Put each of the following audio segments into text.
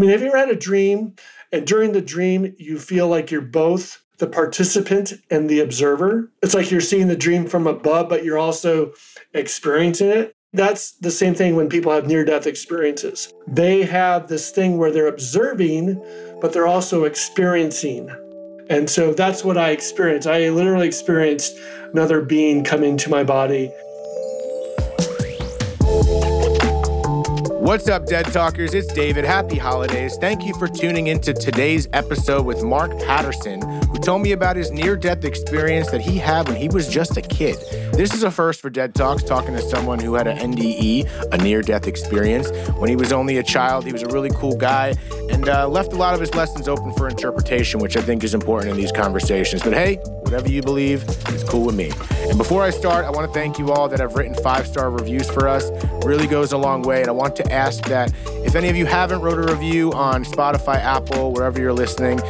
I mean, have you ever had a dream and during the dream you feel like you're both the participant and the observer? It's like you're seeing the dream from above, but you're also experiencing it. That's the same thing when people have near death experiences. They have this thing where they're observing, but they're also experiencing. And so that's what I experienced. I literally experienced another being come into my body What's up, Dead Talkers? It's David. Happy holidays. Thank you for tuning into today's episode with Mark Patterson, told me about his near death experience that he had when he was just a kid. This is a first for Dead Talks, talking to someone who had an NDE, a near death experience. When he was only a child, he was a really cool guy and uh, left a lot of his lessons open for interpretation, which I think is important in these conversations. But hey, whatever you believe, it's cool with me. And before I start, I want to thank you all that have written five star reviews for us. really goes a long way. And I want to ask that if any of you haven't wrote a review on Spotify, Apple, wherever you're listening,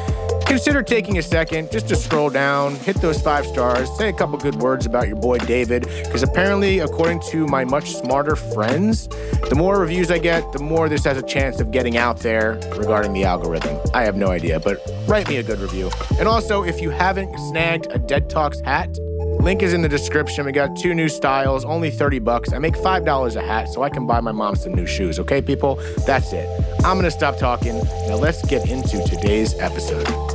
consider taking a second just to scroll down, hit those five stars, say a couple good words about your boy David, because apparently, according to my much smarter friends, the more reviews I get, the more this has a chance of getting out there regarding the algorithm. I have no idea, but write me a good review. And also, if you haven't snagged a Dead Talks hat, Link is in the description. We got two new styles, only 30 bucks. I make $5 a hat so I can buy my mom some new shoes, okay, people? That's it. I'm gonna stop talking. Now let's get into today's episode.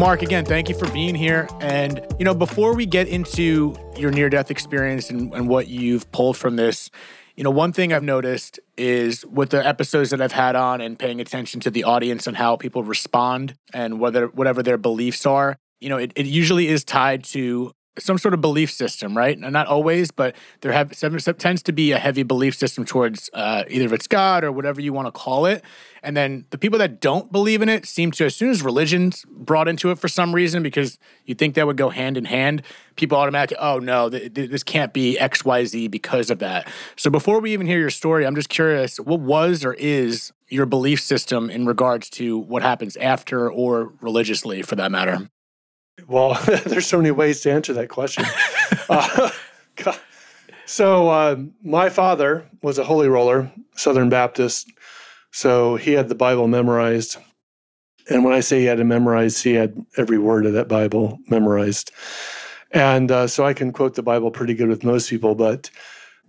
Mark, again, thank you for being here. And, you know, before we get into your near death experience and, and what you've pulled from this, you know, one thing I've noticed is with the episodes that I've had on and paying attention to the audience and how people respond and whether whatever their beliefs are, you know, it, it usually is tied to some sort of belief system, right? Not always, but there have tends to be a heavy belief system towards uh, either if it's God or whatever you want to call it. And then the people that don't believe in it seem to, as soon as religion's brought into it for some reason, because you think that would go hand in hand, people automatically, oh no, th- th- this can't be X, Y, Z because of that. So before we even hear your story, I'm just curious, what was or is your belief system in regards to what happens after or religiously, for that matter? Well, there's so many ways to answer that question. uh, so, uh, my father was a holy roller, Southern Baptist. So, he had the Bible memorized. And when I say he had it memorized, he had every word of that Bible memorized. And uh, so I can quote the Bible pretty good with most people, but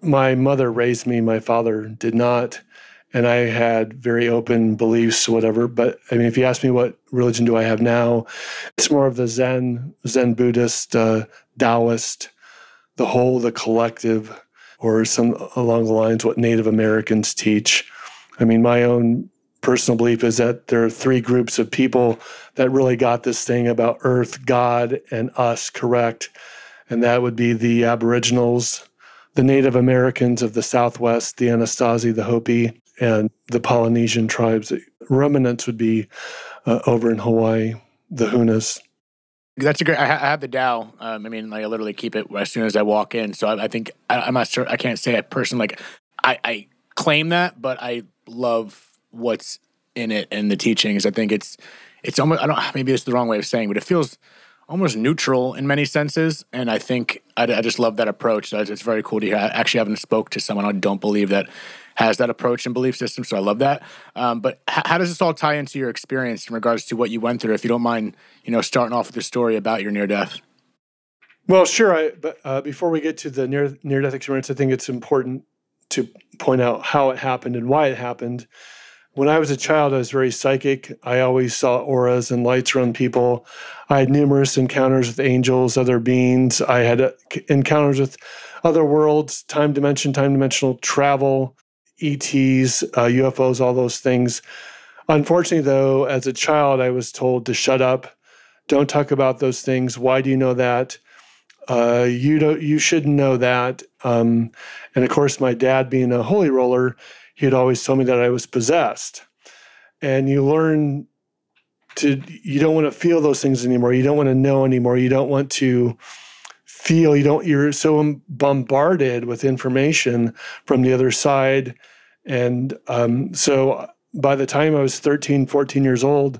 my mother raised me, my father did not and I had very open beliefs, whatever. But I mean, if you ask me what religion do I have now, it's more of the Zen, Zen Buddhist, uh, Taoist, the whole, the collective, or some along the lines what Native Americans teach. I mean, my own personal belief is that there are three groups of people that really got this thing about Earth, God, and us correct. And that would be the Aboriginals, the Native Americans of the Southwest, the Anasazi, the Hopi, and the Polynesian tribes. Remnants would be uh, over in Hawaii, the Hunas. That's a great. I, have the Tao. Um, I mean, like I literally keep it as soon as I walk in. So I, I think I, am not sure. I can't say a person like I, I claim that, but I love what's in it and the teachings. I think it's it's almost. I don't. Maybe it's the wrong way of saying, but it feels almost neutral in many senses. And I think I, I just love that approach. It's very cool to hear. I actually haven't spoke to someone I don't believe that has that approach and belief system. So I love that. Um, but h- how does this all tie into your experience in regards to what you went through? If you don't mind, you know, starting off with the story about your near death. Well, sure. I, but uh, before we get to the near near death experience, I think it's important to point out how it happened and why it happened. When I was a child, I was very psychic. I always saw auras and lights around people. I had numerous encounters with angels, other beings. I had uh, encounters with other worlds, time dimension, time dimensional travel. ETs, uh, UFOs, all those things. Unfortunately, though, as a child, I was told to shut up, don't talk about those things. Why do you know that? Uh, you don't. You shouldn't know that. Um, and of course, my dad, being a holy roller, he had always told me that I was possessed. And you learn to. You don't want to feel those things anymore. You don't want to know anymore. You don't want to feel. You don't. You're so bombarded with information from the other side and um, so by the time I was 13, 14 years old,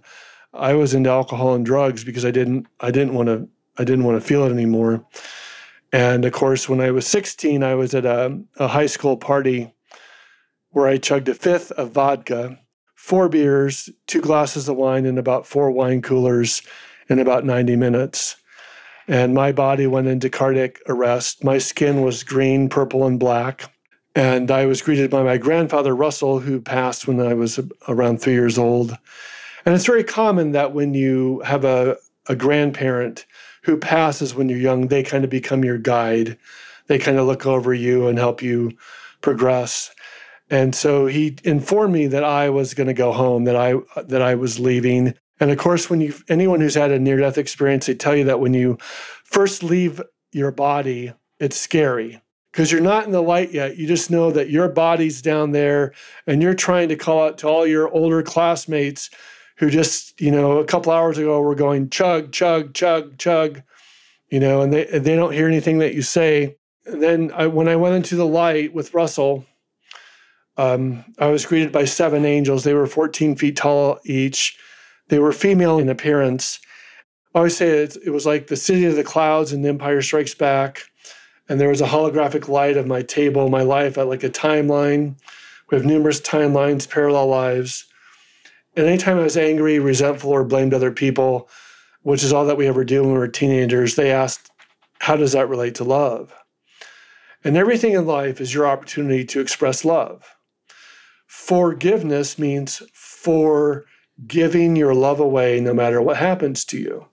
I was into alcohol and drugs because I didn't I didn't want to I didn't want to feel it anymore. And of course, when I was 16, I was at a, a high school party where I chugged a fifth of vodka, four beers, two glasses of wine, and about four wine coolers in about 90 minutes. And my body went into cardiac arrest. My skin was green, purple, and black. And I was greeted by my grandfather, Russell, who passed when I was around three years old. And it's very common that when you have a, a grandparent who passes when you're young, they kind of become your guide. They kind of look over you and help you progress. And so he informed me that I was going to go home, that I that I was leaving. And of course, when you anyone who's had a near death experience, they tell you that when you first leave your body, it's scary because you're not in the light yet. You just know that your body's down there and you're trying to call out to all your older classmates who just, you know, a couple hours ago were going chug, chug, chug, chug, you know, and they, they don't hear anything that you say. And then I, when I went into the light with Russell, um, I was greeted by seven angels. They were 14 feet tall each. They were female in appearance. I always say it, it was like the city of the clouds and the Empire Strikes Back. And there was a holographic light of my table, my life, at like a timeline. We have numerous timelines, parallel lives. And anytime I was angry, resentful, or blamed other people, which is all that we ever do when we we're teenagers, they asked, How does that relate to love? And everything in life is your opportunity to express love. Forgiveness means for giving your love away no matter what happens to you.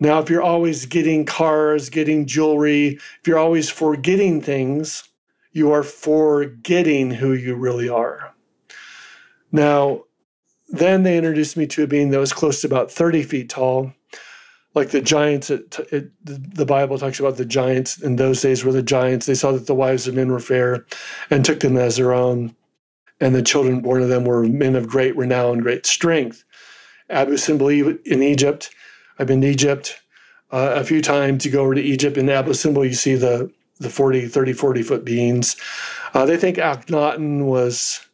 Now, if you're always getting cars, getting jewelry, if you're always forgetting things, you are forgetting who you really are. Now, then they introduced me to a being that was close to about 30 feet tall. Like the giants, it, it, the Bible talks about the giants in those days were the giants. They saw that the wives of men were fair and took them as their own and the children born of them were men of great renown, great strength. Abu Simbel in Egypt. I've been to Egypt uh, a few times. You go over to Egypt in Abu Simbel, you see the the 40, 30, 40 foot beings. Uh, they think Akhenaten was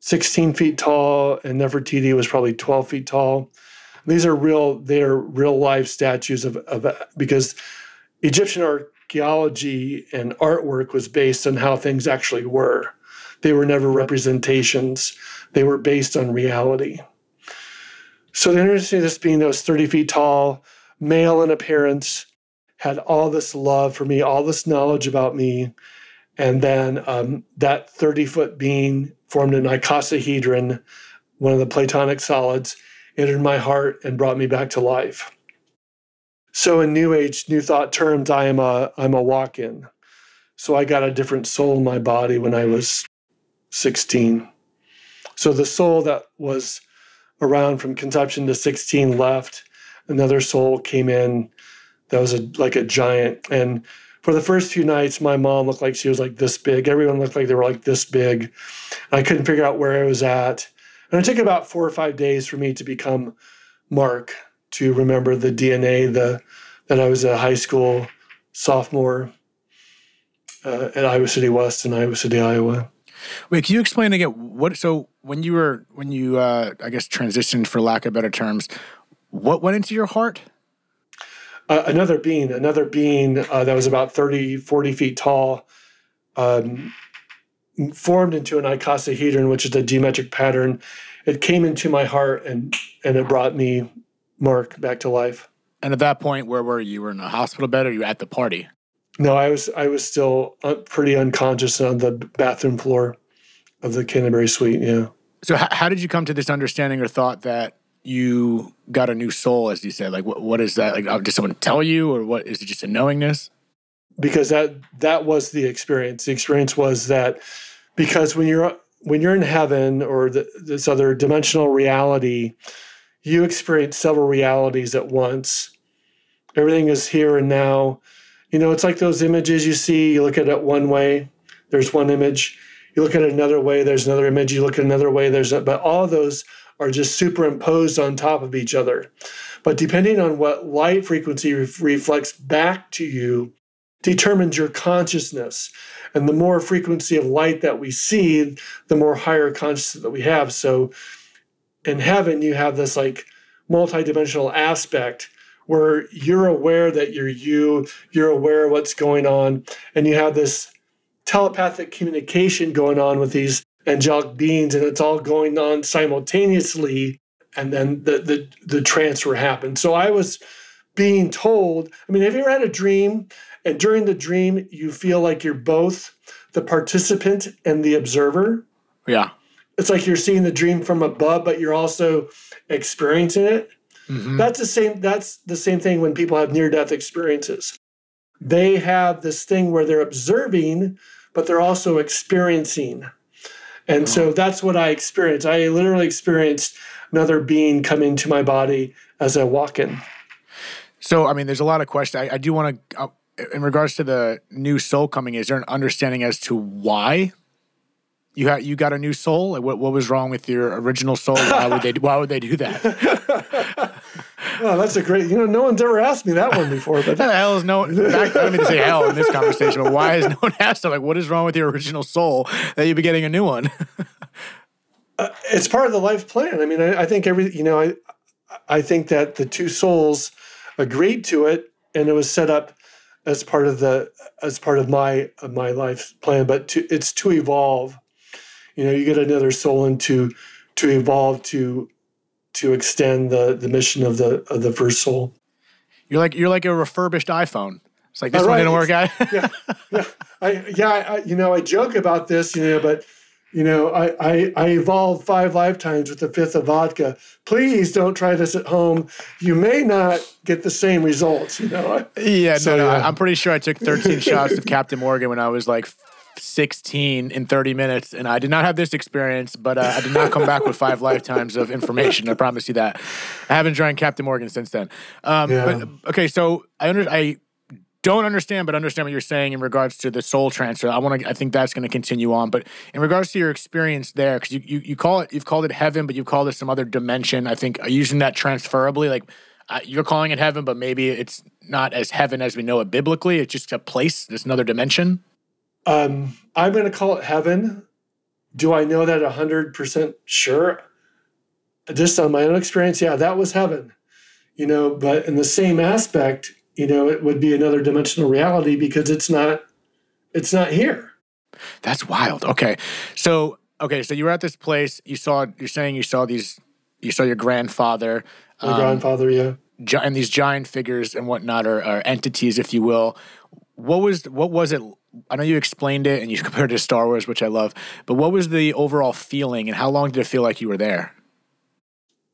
16 feet tall and Nefertiti was probably 12 feet tall. These are real, they're real life statues of, of because Egyptian archaeology and artwork was based on how things actually were. They were never representations, they were based on reality. So the interesting being that was 30 feet tall, male in appearance, had all this love for me, all this knowledge about me. And then um, that 30 foot being formed an icosahedron, one of the Platonic solids, entered my heart and brought me back to life. So in New Age, New Thought terms, I am a I'm a walk-in. So I got a different soul in my body when I was 16. So the soul that was around from conception to 16 left. Another soul came in that was a, like a giant. And for the first few nights, my mom looked like she was like this big. Everyone looked like they were like this big. I couldn't figure out where I was at. And it took about four or five days for me to become Mark, to remember the DNA, the that I was a high school sophomore uh, at Iowa City West in Iowa City, Iowa. Wait, can you explain again what? So when you were when you uh, I guess transitioned for lack of better terms, what went into your heart? Uh, another being, another being uh, that was about 30, 40 feet tall, um, formed into an icosahedron, which is a geometric pattern. It came into my heart and and it brought me Mark back to life. And at that point, where were you? you were in a hospital bed, or you at the party? No, I was I was still pretty unconscious on the bathroom floor of the Canterbury Suite. Yeah. So h- how did you come to this understanding or thought that you got a new soul, as you said? Like, what, what is that? Like, uh, did someone tell you, or what is it? Just a knowingness? Because that that was the experience. The experience was that because when you're when you're in heaven or the, this other dimensional reality, you experience several realities at once. Everything is here and now you know, it's like those images you see, you look at it one way, there's one image. You look at it another way, there's another image. You look at another way, there's a, but all those are just superimposed on top of each other. But depending on what light frequency re- reflects back to you, determines your consciousness. And the more frequency of light that we see, the more higher consciousness that we have. So in heaven, you have this like multidimensional aspect where you're aware that you're you, you're aware of what's going on, and you have this telepathic communication going on with these angelic beings, and it's all going on simultaneously. And then the the, the transfer happened. So I was being told. I mean, have you ever had a dream, and during the dream you feel like you're both the participant and the observer? Yeah. It's like you're seeing the dream from above, but you're also experiencing it. Mm-hmm. That's the same. That's the same thing when people have near death experiences. They have this thing where they're observing, but they're also experiencing. And so that's what I experienced. I literally experienced another being come into my body as I walk in. So, I mean, there's a lot of questions. I, I do want to, uh, in regards to the new soul coming, is there an understanding as to why you had you got a new soul? Like what what was wrong with your original soul? Why would they why would they do that? oh, that's a great. You know, no one's ever asked me that one before. But the hell is no? Back, I don't mean to say hell in this conversation, but why has no one asked them? Like, what is wrong with your original soul that you'd be getting a new one? uh, it's part of the life plan. I mean, I, I think every you know, I I think that the two souls agreed to it, and it was set up as part of the as part of my of my life plan. But to, it's to evolve you know you get another soul into to evolve to to extend the the mission of the of the first soul. You're like you're like a refurbished iphone. It's like this one didn't work out yeah yeah. I yeah I, you know i joke about this you know but you know I, I i evolved five lifetimes with the fifth of vodka. Please don't try this at home. You may not get the same results you know? Yeah so, no no yeah. i'm pretty sure i took 13 shots of captain morgan when i was like 16 in 30 minutes, and I did not have this experience, but uh, I did not come back with five lifetimes of information. I promise you that. I haven't drank Captain Morgan since then. Um, yeah. But okay, so I under I don't understand, but understand what you're saying in regards to the soul transfer. I want to. I think that's going to continue on. But in regards to your experience there, because you, you you call it you've called it heaven, but you've called it some other dimension. I think using that transferably, like. Uh, you're calling it heaven, but maybe it's not as heaven as we know it biblically. It's just a place, there's another dimension. Um, I'm going to call it heaven. Do I know that 100% sure? Just on my own experience, yeah, that was heaven. You know, but in the same aspect, you know, it would be another dimensional reality because it's not it's not here. That's wild. Okay. So, okay, so you were at this place, you saw you're saying you saw these you saw your grandfather my um, grandfather, yeah. And these giant figures and whatnot are, are entities, if you will. What was what was it I know you explained it and you compared it to Star Wars, which I love, but what was the overall feeling and how long did it feel like you were there?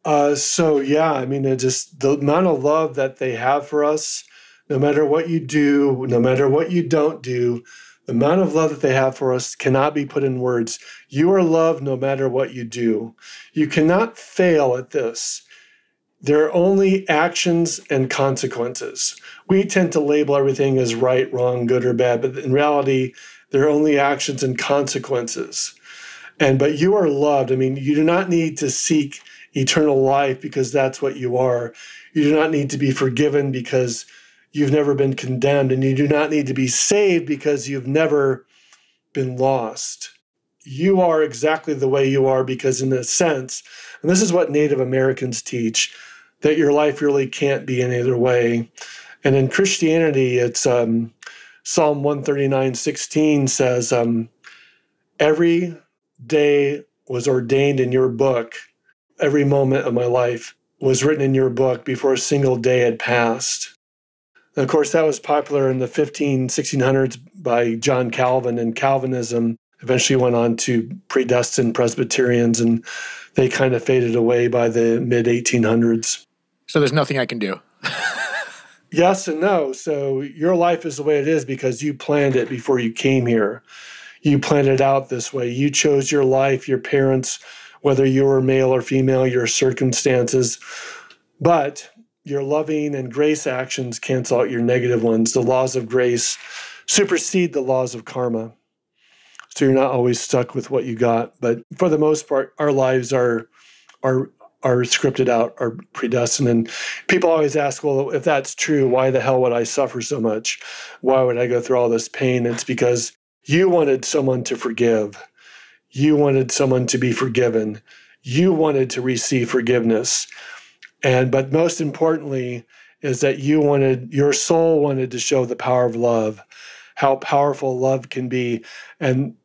Uh, so yeah, I mean, it just the amount of love that they have for us, no matter what you do, no matter what you don't do, the amount of love that they have for us cannot be put in words. You are loved no matter what you do. You cannot fail at this. There are only actions and consequences. We tend to label everything as right, wrong, good, or bad, but in reality, there are only actions and consequences. And but you are loved. I mean, you do not need to seek eternal life because that's what you are. You do not need to be forgiven because you've never been condemned, and you do not need to be saved because you've never been lost. You are exactly the way you are because, in a sense, and this is what Native Americans teach that your life really can't be any other way. And in Christianity, it's um, Psalm 139 16 says, um, Every day was ordained in your book, every moment of my life was written in your book before a single day had passed. And of course, that was popular in the 15, 1600s by John Calvin, and Calvinism eventually went on to predestined Presbyterians, and they kind of faded away by the mid 1800s. So there's nothing I can do. yes and no. So your life is the way it is because you planned it before you came here. You planned it out this way. You chose your life, your parents, whether you were male or female, your circumstances. But your loving and grace actions cancel out your negative ones. The laws of grace supersede the laws of karma. So you're not always stuck with what you got. But for the most part, our lives are are are scripted out, are predestined. And people always ask, well, if that's true, why the hell would I suffer so much? Why would I go through all this pain? It's because you wanted someone to forgive. You wanted someone to be forgiven. You wanted to receive forgiveness. And but most importantly is that you wanted your soul wanted to show the power of love, how powerful love can be. And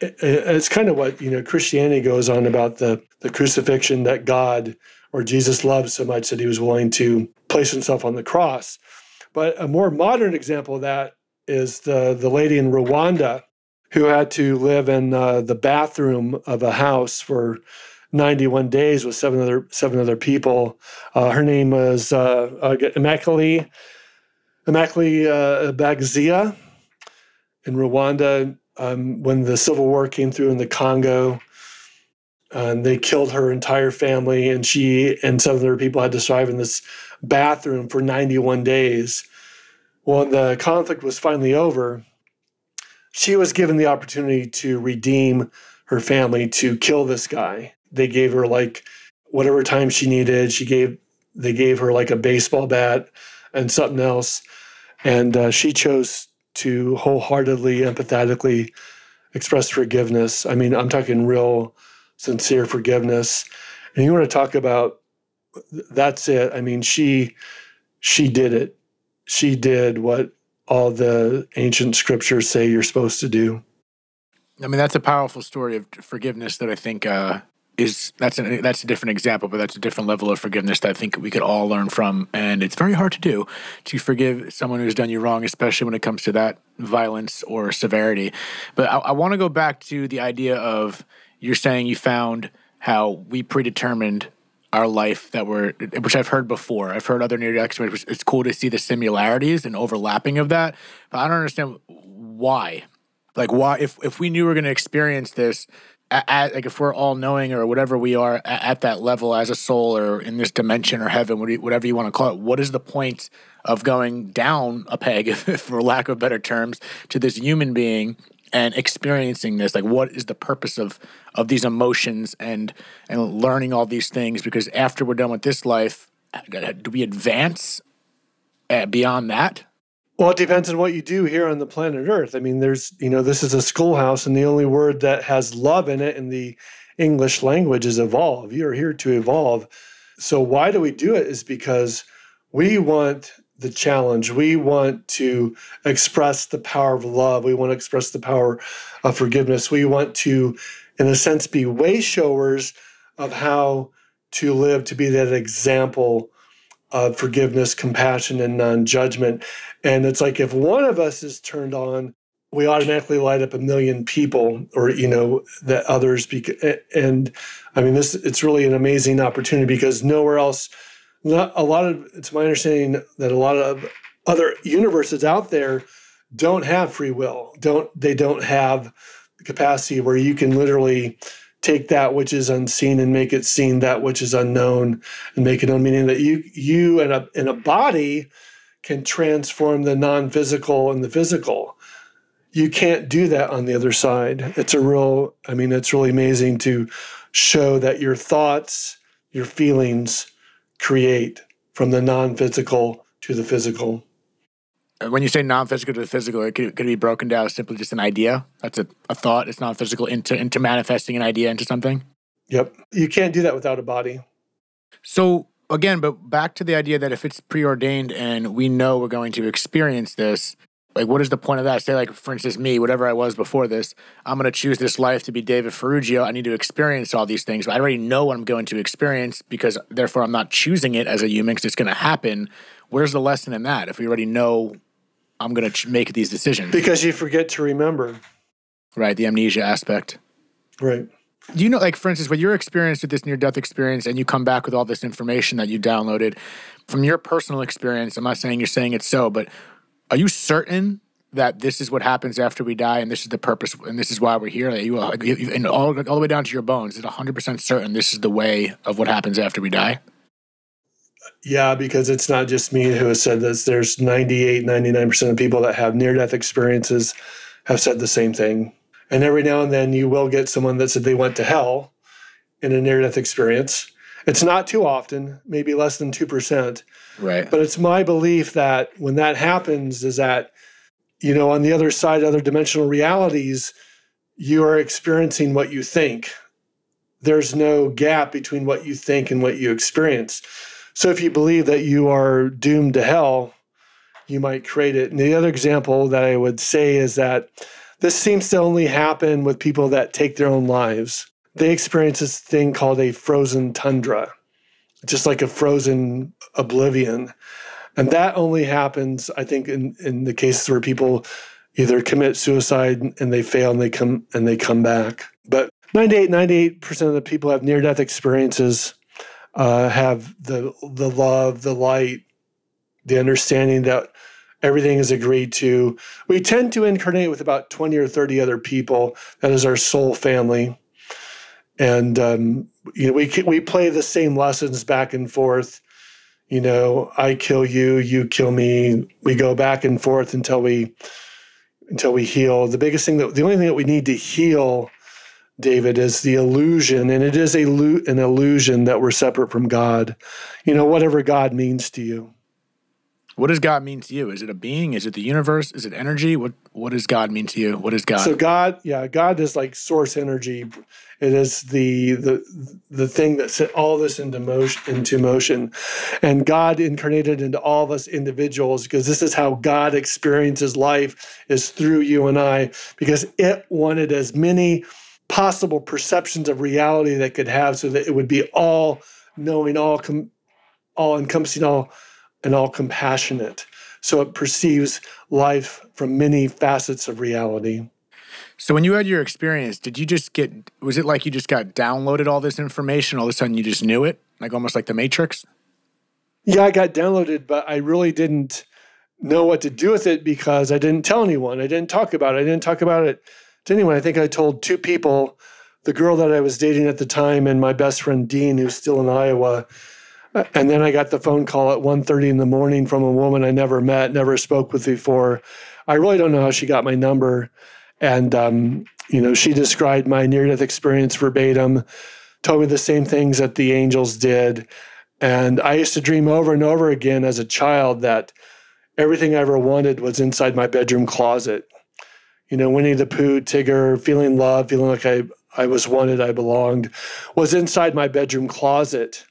eh, eh, it's kind of what you know Christianity goes on about the the crucifixion that God or Jesus loved so much that he was willing to place himself on the cross. But a more modern example of that is the the lady in Rwanda who had to live in uh, the bathroom of a house for 91 days with seven other seven other people. Uh, her name was uh, uh, Immaculée Immaculée uh, Bagzia in Rwanda. Um, when the civil war came through in the Congo, and they killed her entire family, and she and seven other people had to survive in this bathroom for 91 days. When the conflict was finally over, she was given the opportunity to redeem her family to kill this guy they gave her like whatever time she needed. She gave they gave her like a baseball bat and something else, and uh, she chose to wholeheartedly, empathetically express forgiveness. I mean, I'm talking real, sincere forgiveness. And you want to talk about that's it. I mean, she she did it. She did what all the ancient scriptures say you're supposed to do. I mean, that's a powerful story of forgiveness that I think uh, is that's a that's a different example, but that's a different level of forgiveness that I think we could all learn from. And it's very hard to do to forgive someone who's done you wrong, especially when it comes to that violence or severity. But I, I want to go back to the idea of you're saying you found how we predetermined our life that were which I've heard before. I've heard other near death experiences. It's cool to see the similarities and overlapping of that, but I don't understand why. Like why if if we knew we are going to experience this at, like if we're all knowing or whatever we are at, at, that level as a soul or in this dimension or heaven, whatever you want to call it, what is the point of going down a peg, for lack of better terms, to this human being and experiencing this? Like, what is the purpose of of these emotions and and learning all these things? Because after we're done with this life, do we advance uh, beyond that? Well, it depends on what you do here on the planet Earth. I mean, there's, you know, this is a schoolhouse, and the only word that has love in it in the English language is evolve. You're here to evolve. So, why do we do it? Is because we want the challenge. We want to express the power of love. We want to express the power of forgiveness. We want to, in a sense, be way showers of how to live to be that example of forgiveness, compassion, and non judgment. And it's like if one of us is turned on, we automatically light up a million people or you know that others bec- and i mean this it's really an amazing opportunity because nowhere else not a lot of it's my understanding that a lot of other universes out there don't have free will. Don't they don't have the capacity where you can literally take that which is unseen and make it seen that which is unknown and make it known meaning that you you in a in a body can transform the non-physical and the physical. You can't do that on the other side. It's a real i mean it's really amazing to show that your thoughts your feelings create from the non-physical to the physical uh, when you say non-physical to the physical, it could, could it be broken down as simply just an idea. That's a, a thought. It's non-physical into into manifesting an idea into something. Yep, you can't do that without a body. So again, but back to the idea that if it's preordained and we know we're going to experience this, like what is the point of that? Say like for instance, me, whatever I was before this, I'm going to choose this life to be David Ferrugio. I need to experience all these things, but I already know what I'm going to experience because therefore I'm not choosing it as a human because it's going to happen. Where's the lesson in that? If we already know I'm going to make these decisions. Because you forget to remember. Right, the amnesia aspect. Right. Do you know, like, for instance, with your experience with this near death experience and you come back with all this information that you downloaded, from your personal experience, I'm not saying you're saying it's so, but are you certain that this is what happens after we die and this is the purpose and this is why we're here? You, and all, all the way down to your bones, is it 100% certain this is the way of what happens after we die? Yeah, because it's not just me who has said this. There's 98, 99% of people that have near death experiences have said the same thing. And every now and then you will get someone that said they went to hell in a near death experience. It's not too often, maybe less than 2%. Right. But it's my belief that when that happens, is that, you know, on the other side, other dimensional realities, you are experiencing what you think. There's no gap between what you think and what you experience. So if you believe that you are doomed to hell, you might create it. And the other example that I would say is that this seems to only happen with people that take their own lives. They experience this thing called a frozen tundra, just like a frozen oblivion. And that only happens, I think, in, in the cases where people either commit suicide and they fail and they come and they come back. But 98, 98% of the people have near death experiences, uh, have the the love, the light, the understanding that everything is agreed to. We tend to incarnate with about 20 or 30 other people. That is our soul family. And um, you know, we we play the same lessons back and forth. You know, I kill you, you kill me. We go back and forth until we until we heal. The biggest thing that the only thing that we need to heal, David, is the illusion, and it is a an illusion that we're separate from God. You know, whatever God means to you. What does God mean to you? Is it a being? Is it the universe? Is it energy? What What does God mean to you? What is God? So God, yeah, God is like source energy. It is the the the thing that set all this into motion into motion, and God incarnated into all of us individuals because this is how God experiences life is through you and I because it wanted as many possible perceptions of reality that could have so that it would be all knowing, all com- all encompassing, all and all compassionate. So it perceives life from many facets of reality. So when you had your experience, did you just get was it like you just got downloaded all this information, all of a sudden you just knew it? Like almost like the Matrix? Yeah, I got downloaded, but I really didn't know what to do with it because I didn't tell anyone. I didn't talk about it. I didn't talk about it to anyone. I think I told two people, the girl that I was dating at the time and my best friend Dean, who's still in Iowa. And then I got the phone call at 1.30 in the morning from a woman I never met, never spoke with before. I really don't know how she got my number. And, um, you know, she described my near death experience verbatim, told me the same things that the angels did. And I used to dream over and over again as a child that everything I ever wanted was inside my bedroom closet. You know, Winnie the Pooh, Tigger, feeling love, feeling like I, I was wanted, I belonged, was inside my bedroom closet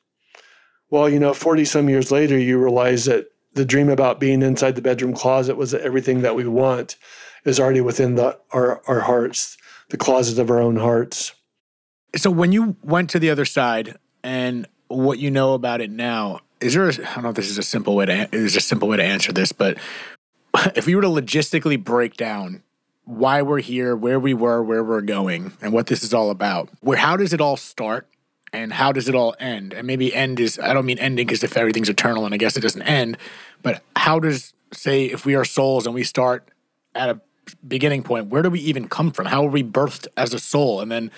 well, you know, 40 some years later, you realize that the dream about being inside the bedroom closet was that everything that we want is already within the, our, our hearts, the closet of our own hearts. So when you went to the other side and what you know about it now, is there, I don't know if this is a simple way to, is a simple way to answer this, but if we were to logistically break down why we're here, where we were, where we're going, and what this is all about, where, how does it all start? And how does it all end? And maybe end is I don't mean ending because if everything's eternal and I guess it doesn't end, but how does say if we are souls and we start at a beginning point, where do we even come from? How are we birthed as a soul? And then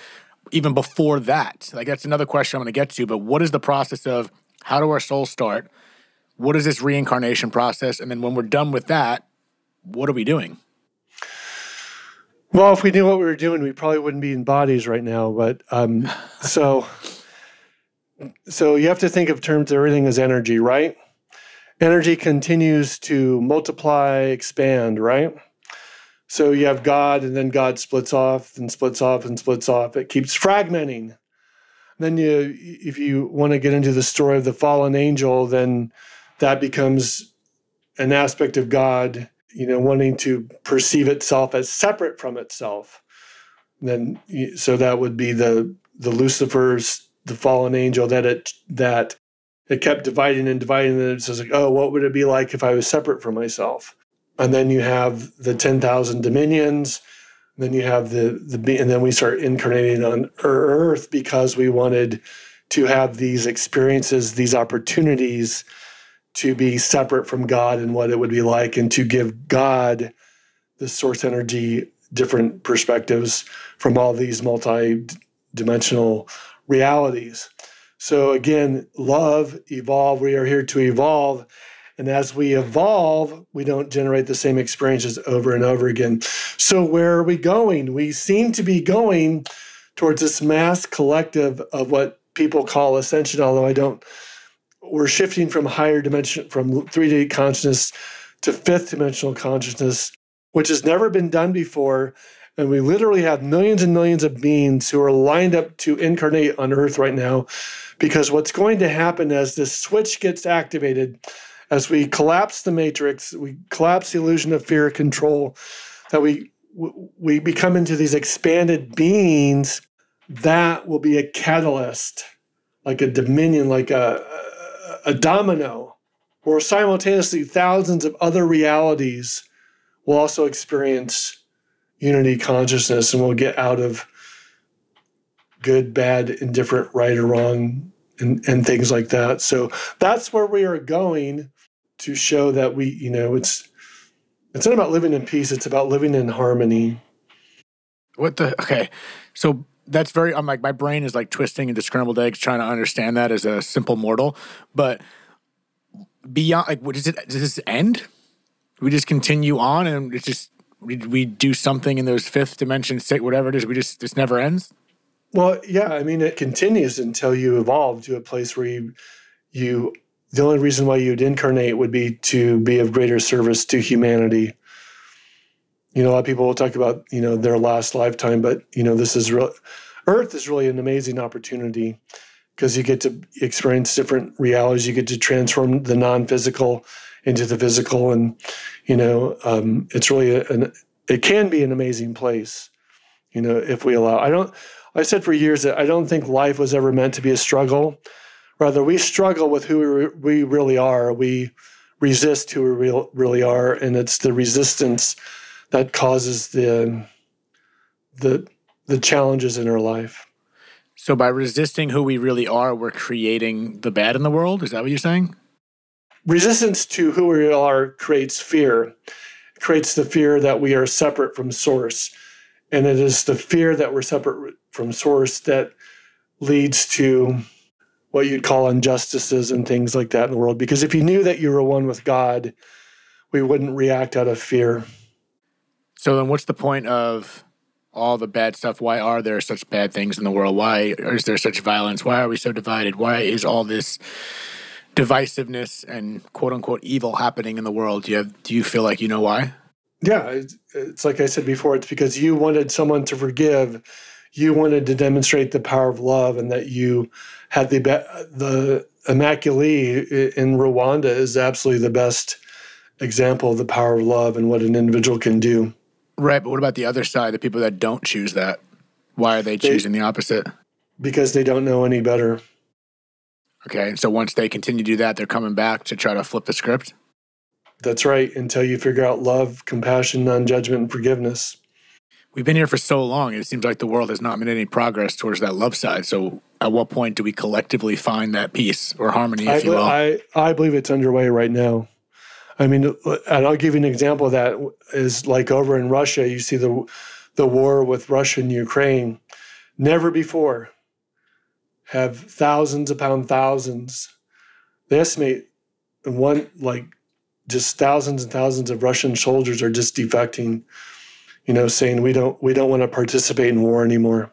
even before that, like that's another question I'm going to get to. But what is the process of how do our souls start? What is this reincarnation process? And then when we're done with that, what are we doing? Well, if we knew what we were doing, we probably wouldn't be in bodies right now. But um, so so you have to think of terms everything is energy, right? Energy continues to multiply, expand, right? So you have God, and then God splits off and splits off and splits off. It keeps fragmenting. Then you, if you want to get into the story of the fallen angel, then that becomes an aspect of God, you know, wanting to perceive itself as separate from itself. Then, so that would be the the Lucifer's the fallen angel that it that it kept dividing and dividing and it's like oh what would it be like if i was separate from myself? And then you have the 10,000 dominions then you have the the and then we start incarnating on earth because we wanted to have these experiences these opportunities to be separate from god and what it would be like and to give god the source energy different perspectives from all these multi-dimensional realities. So again, love, evolve. We are here to evolve. And as we evolve, we don't generate the same experiences over and over again. So, where are we going? We seem to be going towards this mass collective of what people call ascension, although I don't. We're shifting from higher dimension, from 3D consciousness to fifth dimensional consciousness, which has never been done before. And we literally have millions and millions of beings who are lined up to incarnate on Earth right now. Because what's going to happen as this switch gets activated, as we collapse the matrix, we collapse the illusion of fear control, that we we become into these expanded beings, that will be a catalyst, like a dominion, like a, a domino, where simultaneously thousands of other realities will also experience unity consciousness and we'll get out of good, bad, indifferent, right or wrong, and, and things like that. So that's where we are going to show that we, you know, it's it's not about living in peace, it's about living in harmony. What the okay. So that's very I'm like my brain is like twisting into scrambled eggs trying to understand that as a simple mortal. But beyond like what does it does this end? We just continue on and it's just we, we do something in those fifth dimension state whatever it is we just this never ends? Well yeah i mean it continues until you evolve to a place where you you the only reason why you'd incarnate would be to be of greater service to humanity. You know a lot of people will talk about you know their last lifetime but you know this is real earth is really an amazing opportunity because you get to experience different realities you get to transform the non-physical into the physical. And you know um, it's really an it can be an amazing place you know if we allow. I don't i said for years that i don't think life was ever meant to be a struggle. Rather we struggle with who we, we really are. We resist who we real, really are. And it's the resistance that causes the the the challenges in our life. So by resisting who we really are we're creating the bad in the world? Is that what you're saying resistance to who we are creates fear it creates the fear that we are separate from source. And it is the fear that we're separate from source that leads to what you'd call injustices and things like that in the world. Because if you knew that you were one with god we wouldn't react out of fear. So then what's the point of all the bad stuff? Why are there such bad things in the world? Why is there such violence? Why are we so divided? Why is all this divisiveness and quote unquote evil happening in the world. Do you have, do you feel like you know why? Yeah, it's, like I said before. It's because you wanted someone to forgive. You wanted to demonstrate the power of love, and that you had the the Immaculée in Rwanda is absolutely the best example of the power of love and what an individual can do. Right, but what about the other side, the people that don't choose that? Why are they choosing they, the opposite? Because they don't know any better. Okay. And So once they continue to do that, they're coming back to try to flip the script? That's right. Until you figure out love, compassion, non judgment, and forgiveness. We've been here for so long, it seems like the world has not made any progress towards that love side. So, at what point do we collectively find that peace or harmony, if I, you will? I, I believe it's underway right now. I mean, and I'll give you an example of that is like over in Russia, you see the the war with Russia and Ukraine. Never before have thousands upon thousands. They estimate one like just thousands and thousands of Russian soldiers are just defecting, you know, saying we don't we don't want to participate in war anymore.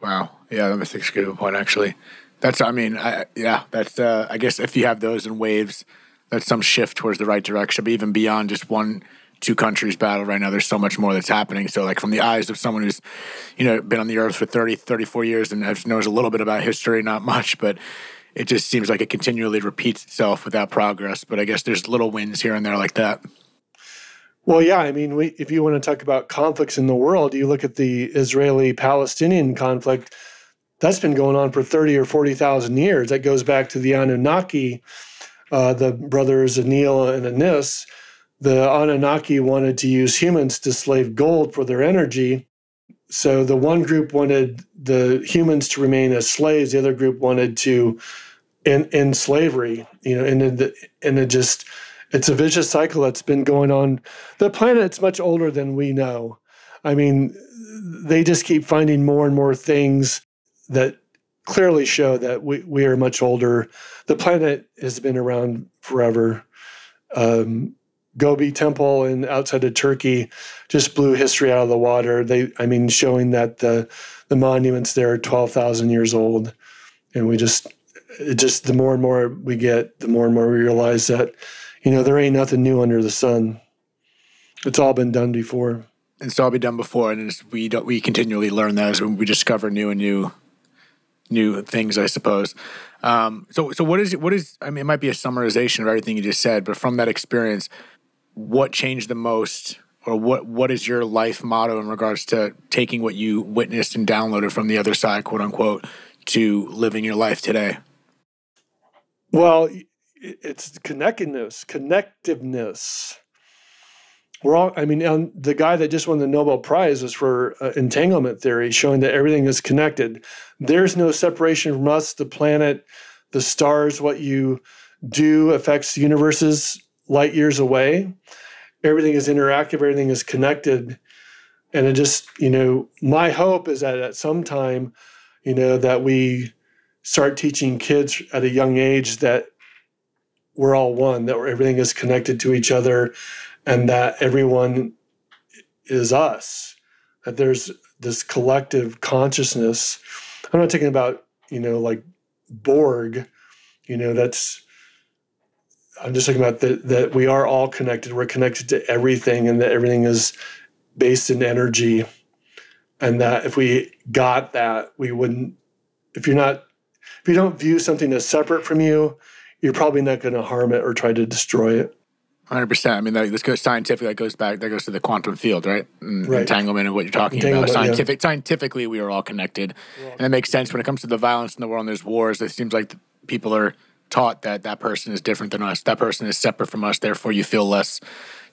Wow. Yeah, that's a good point actually. That's I mean, I, yeah, that's uh, I guess if you have those in waves, that's some shift towards the right direction. But even beyond just one two countries battle right now. There's so much more that's happening. So, like, from the eyes of someone who's, you know, been on the earth for 30, 34 years and knows a little bit about history, not much, but it just seems like it continually repeats itself without progress. But I guess there's little wins here and there like that. Well, yeah. I mean, we, if you want to talk about conflicts in the world, you look at the Israeli Palestinian conflict, that's been going on for 30 or 40,000 years. That goes back to the Anunnaki, uh, the brothers Enlil and Anis the Anunnaki wanted to use humans to slave gold for their energy. So the one group wanted the humans to remain as slaves, the other group wanted to end, end slavery. You know, and and it just it's a vicious cycle that's been going on. The planet's much older than we know. I mean, they just keep finding more and more things that clearly show that we, we are much older. The planet has been around forever. Um, Göbekli Tepe and outside of Turkey just blew history out of the water. They, I mean, showing that the the monuments there are twelve thousand years old, and we just, it just the more and more we get, the more and more we realize that, you know, there ain't nothing new under the sun. It's all been done before. It's all been done before, and we don't, we continually learn that as we discover new and new, new things, I suppose. Um, so, so what is? What is? I mean, it might be a summarization of everything you just said, but from that experience, what changed the most or what what is your life motto in regards to taking what you witnessed and downloaded from the other side, quote unquote, to living your life today? Well, it's connectedness, connectiveness. We're all, I mean, the guy that just won the Nobel Prize was for uh, entanglement theory, showing that everything is connected. There's no separation from us, the planet, the stars, what you do affects universes light years away. Everything is interactive, everything is connected. And it just, you know, my hope is that at some time, you know, that we start teaching kids at a young age that we're all one, that everything is connected to each other, and that everyone is us, that there's this collective consciousness. I'm not talking about, you know, like Borg, you know, that's I'm just talking about that that we are all connected. We're connected to everything, and that everything is based in energy. And that if we got that, we wouldn't. If you're not, if you don't view something as separate from you, you're probably not going to harm it or try to destroy it. Hundred percent. I mean, that, this goes scientifically. That goes back. That goes to the quantum field, right? And right. Entanglement and what you're talking about. Scientific. Yeah. Scientifically, we are all connected, yeah. and it makes sense when it comes to the violence in the world. and There's wars. It seems like people are taught that that person is different than us, that person is separate from us, therefore you feel less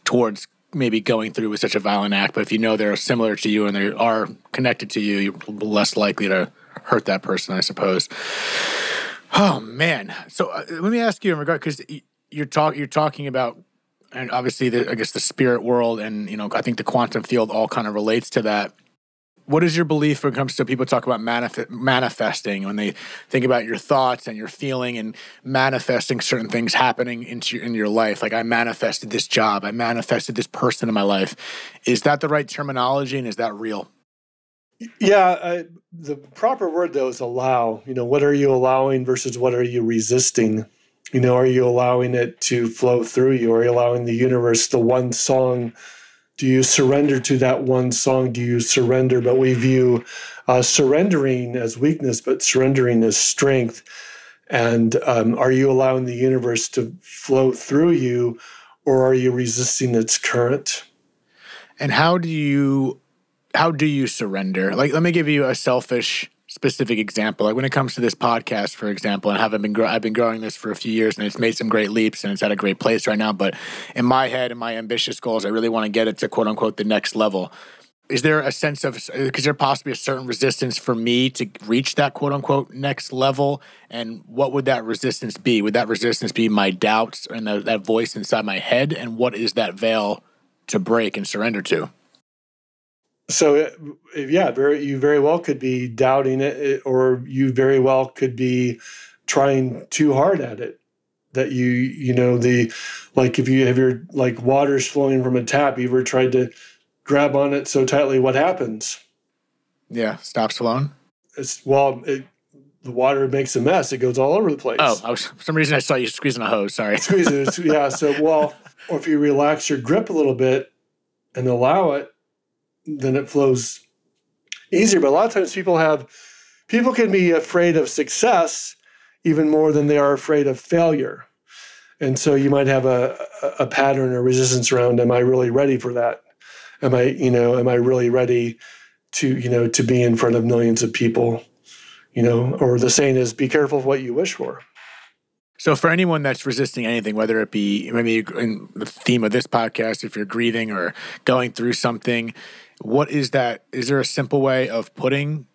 towards maybe going through with such a violent act. But if you know they're similar to you and they are connected to you, you're less likely to hurt that person, I suppose. Oh man! So uh, let me ask you in regard because you're talk you're talking about, and obviously the, I guess the spirit world and you know I think the quantum field all kind of relates to that what is your belief when it comes to people talk about manif- manifesting when they think about your thoughts and your feeling and manifesting certain things happening into your, in your life? Like i manifested this job. I manifested this person in my life. Is that the right terminology and is that real? Yeah I, the proper word though is allow. You know what are you allowing versus what are you resisting? You know are you allowing it to flow through you? Are you allowing the universe the one song do you surrender to that one song? Do you surrender? But we view uh, surrendering as weakness, but surrendering as strength. And um, are you allowing the universe to flow through you, or are you resisting its current? And how do you how do you surrender? Like, let me give you a selfish specific example. Like when it comes to this podcast, for example, and haven't been gro- I've been growing this for a few years, and it's made some great leaps, and it's at a great place right now. But in my head and my ambitious goals, I really want to get it to quote unquote the next level. Is there a sense of is there possibly a certain resistance for me to reach that quote unquote next level? And what would that resistance be? Would that resistance be my doubts and the, that voice inside my head? And what is that veil to break and surrender to? So yeah very you very well could be doubting it or you very well could be trying too hard at it. That you you know the like if you have your like water's flowing from a tap you ever tried to grab on it so tightly what happens? Yeah stops flowing? It's well it, the water makes a mess. It goes all over the place. Oh I was, for some reason i saw you squeezing a hose sorry. Squeezing yeah so well or if you relax your grip a little bit and allow it then it flows easier. But a lot of times people have people can be afraid of success even more than they are afraid of failure. And so you might have a, a pattern or resistance around, am I really ready for that? Am I, you know, am I really ready to, you know, to be in front of millions of people? You know, or the saying is be careful of what you wish for. So, for anyone that's resisting anything, whether it be maybe in the theme of this podcast, if you're grieving or going through something, what is that? Is there a simple way of putting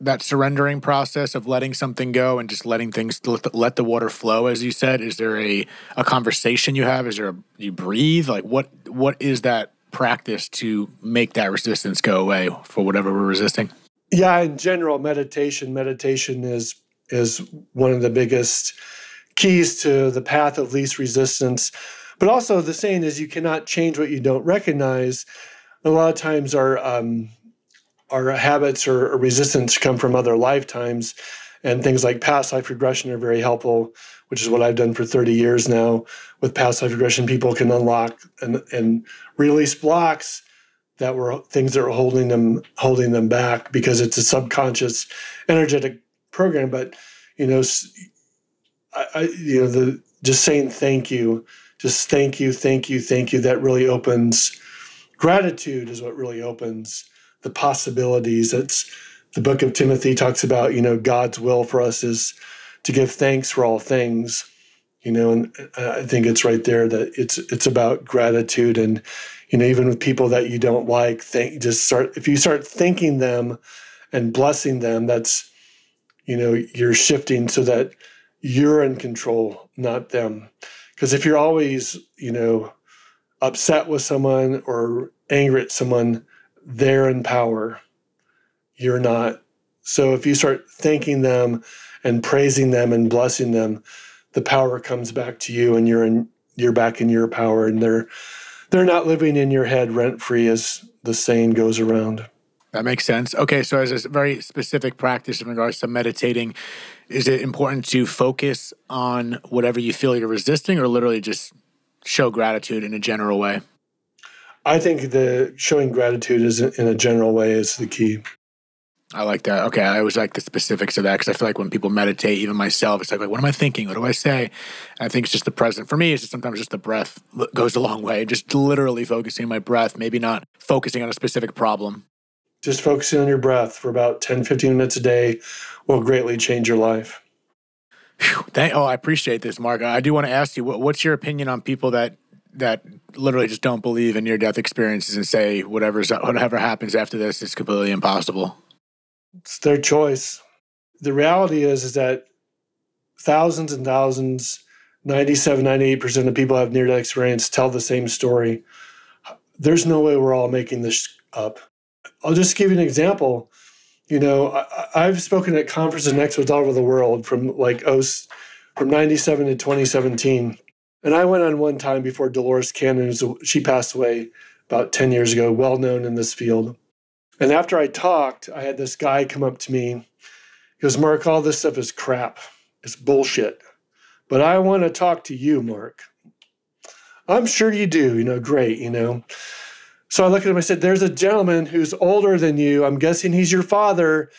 that surrendering process of letting something go and just letting things let the water flow as you said? Is there a, a conversation you have? Is there a, you breathe? Like what what is that practice to make that resistance go away for whatever we're resisting? Yeah in general meditation meditation is is one of the biggest keys to the path of least resistance. But also the saying is you cannot change what you don't recognize a lot of times our um, our habits or, or resistance come from other lifetimes and things like past life regression are very helpful which is what i've done for 30 years now. With past life regression people can unlock and, and release blocks that were things that were holding them holding them back because it's a subconscious energetic program. But you know I, I you know the just saying thank you just thank you thank you thank you that really opens gratitude is what really opens the possibilities. It's the book of Timothy talks about, you know, God's will for us is to give thanks for all things. You know, and uh, I think it's right there that it's it's about gratitude and you know, even with people that you don't like, think just start if you start thanking them and blessing them, that's you know, you're shifting so that you're in control, not them. Because if you're always, you know, upset with someone or angry at someone, they're in power. You're not. So if you start thanking them and praising them and blessing them, the power comes back to you and you're in you're back in your power and they're they're not living in your head rent free as the saying goes around. That makes sense. Okay, so as a very specific practice in regards to meditating, is it important to focus on whatever you feel you're resisting or literally just show gratitude in a general way? I think the showing gratitude is in a general way is the key. I like that. Okay, I always like the specifics of that because I feel like when people meditate, even myself, it's like, what am I thinking? What do I say? And I think it's just the present. For me, it's just sometimes just the breath goes a long way. Just literally focusing on my breath, maybe not focusing on a specific problem. Just focusing on your breath for about 10, 15 minutes a day will greatly change your life. Thank, oh, I appreciate this, Mark. I do want to ask you, what, what's your opinion on people that that literally just don't believe in near death experiences and say whatever's whatever happens after this is completely impossible? It's their choice. The reality is is that thousands and thousands, 97, 98% of people have near death experience tell the same story. There's no way we're all making this up. I'll just give you an example. You know, I, have spoken at conferences and expos all over the world from like oh, from 97 to 2017. And I went on one time before Dolores Cannon, she passed away about 10 years ago, well known in this field. And after I talked, I had this guy come up to me. He goes, Mark, all this stuff is crap. It's bullshit. But I want to talk to you, Mark. I'm sure you do, you know, great, you know. So I looked at him, I said, There's a gentleman who's older than you. I'm guessing he's your father.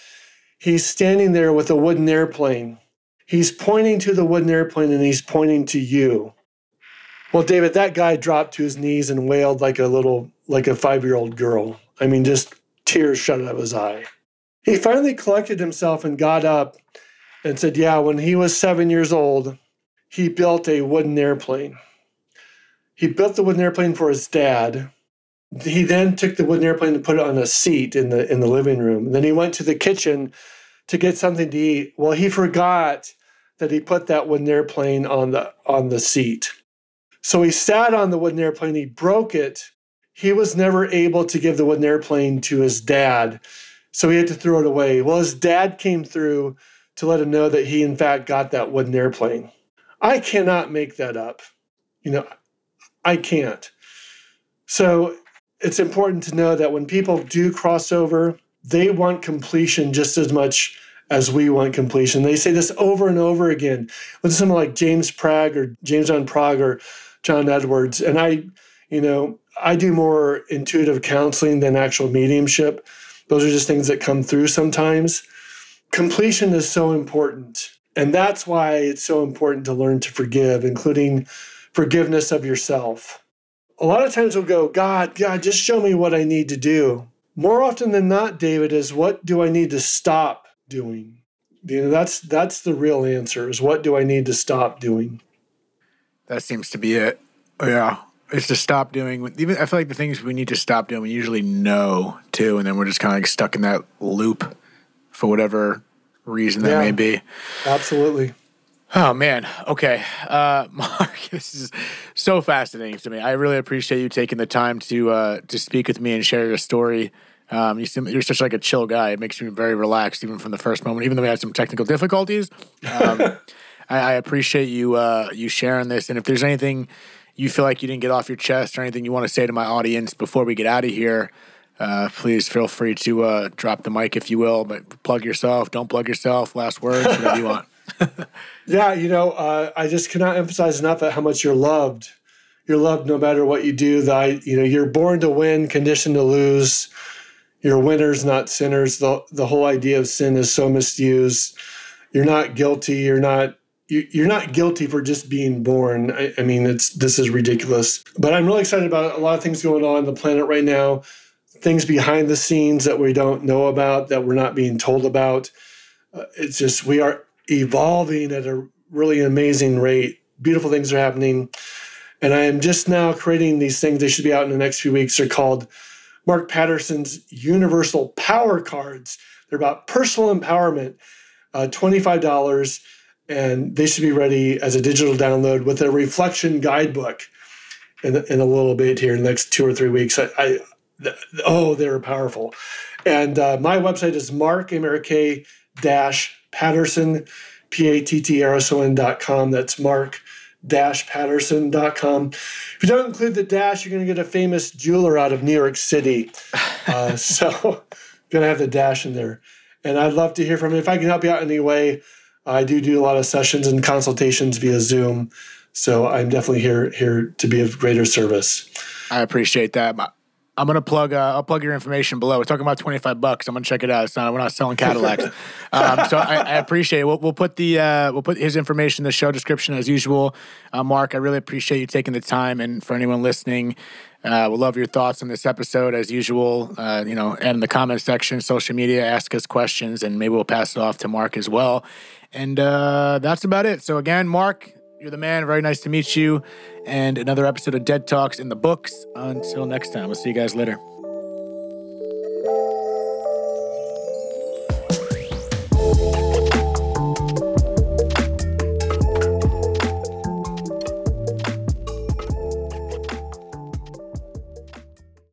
He's standing there with a wooden airplane. He's pointing to the wooden airplane and he's pointing to you. Well, David, that guy dropped to his knees and wailed like a little, like a five year old girl. I mean, just tears shut out of his eye. He finally collected himself and got up and said, Yeah, when he was seven years old, he built a wooden airplane. He built the wooden airplane for his dad. He then took the wooden airplane and put it on a seat in the in the living room. And then he went to the kitchen to get something to eat. Well, he forgot that he put that wooden airplane on the on the seat. So he sat on the wooden airplane, he broke it. He was never able to give the wooden airplane to his dad, so he had to throw it away. Well, his dad came through to let him know that he, in fact, got that wooden airplane. I cannot make that up. You know, I can't. So it's important to know that when people do cross over, they want completion just as much as we want completion. They say this over and over again with someone like James Prague or James Van Praagh or John Edwards. And I, you know, I do more intuitive counseling than actual mediumship. Those are just things that come through sometimes. Completion is so important. And that's why it's so important to learn to forgive, including forgiveness of yourself. A lot of times we'll go, God, God, just show me what I need to do. More often than not, David, is what do I need to stop doing? You know, that's that's the real answer is what do I need to stop doing? That seems to be it. Oh, yeah. It's to stop doing even I feel like the things we need to stop doing we usually know too, and then we're just kinda like stuck in that loop for whatever reason that yeah, may be. Absolutely. Oh man. Okay. Uh Mark, this is so fascinating to me. I really appreciate you taking the time to uh to speak with me and share your story. Um, you seem, you're such like a chill guy. It makes me very relaxed, even from the first moment. Even though we had some technical difficulties, um, I, I appreciate you uh, you sharing this. And if there's anything you feel like you didn't get off your chest or anything you want to say to my audience before we get out of here, uh, please feel free to uh, drop the mic if you will. But plug yourself, don't plug yourself. Last words, whatever you want. yeah, you know, uh, I just cannot emphasize enough how much you're loved. You're loved no matter what you do. That you know, you're born to win, conditioned to lose. You're winners, not sinners. The the whole idea of sin is so misused. You're not guilty. You're not you're not guilty for just being born. I, I, mean, it's this is ridiculous. But I'm really excited about a lot of things going on on the planet right now, things behind the scenes that we don't know about, that we're not being told about. Uh, it's just we are evolving at a really amazing rate. Beautiful things are happening, and I am just now creating these things. They should be out in the next few weeks. They're called Mark Patterson's Universal Power Cards. They're about personal empowerment. Uh, $25 and they should be ready as a digital download with a reflection guidebook in, in a little bit here in the next two or three weeks. I, I oh, they're powerful. And uh, my website is mark M-R-K dash Patterson, P-A-T-T-R-S-O-N.com. That's mark dash Patterson.com. If you don't include the dash, you're going to get a famous jeweler out of New York City. Uh, so, going to have the dash in there. And I'd love to hear from you. If I can help you out in any way, I do do a lot of sessions and consultations via Zoom, so I'm definitely here here to be of greater service. I appreciate that. I'm gonna plug. Uh, I'll plug your information below. We're talking about 25 bucks. I'm gonna check it out. It's not. We're not selling Cadillacs. um, so I, I, appreciate it. We'll, we'll put the uh, we'll put his information in the show description as usual. Uh, Mark, I really appreciate you taking the time, and for anyone listening. Uh, we'll love your thoughts on this episode as usual. Uh, you know, and in the comment section, social media, ask us questions, and maybe we'll pass it off to Mark as well. And uh, that's about it. So, again, Mark, you're the man. Very nice to meet you. And another episode of Dead Talks in the books. Until next time, we'll see you guys later.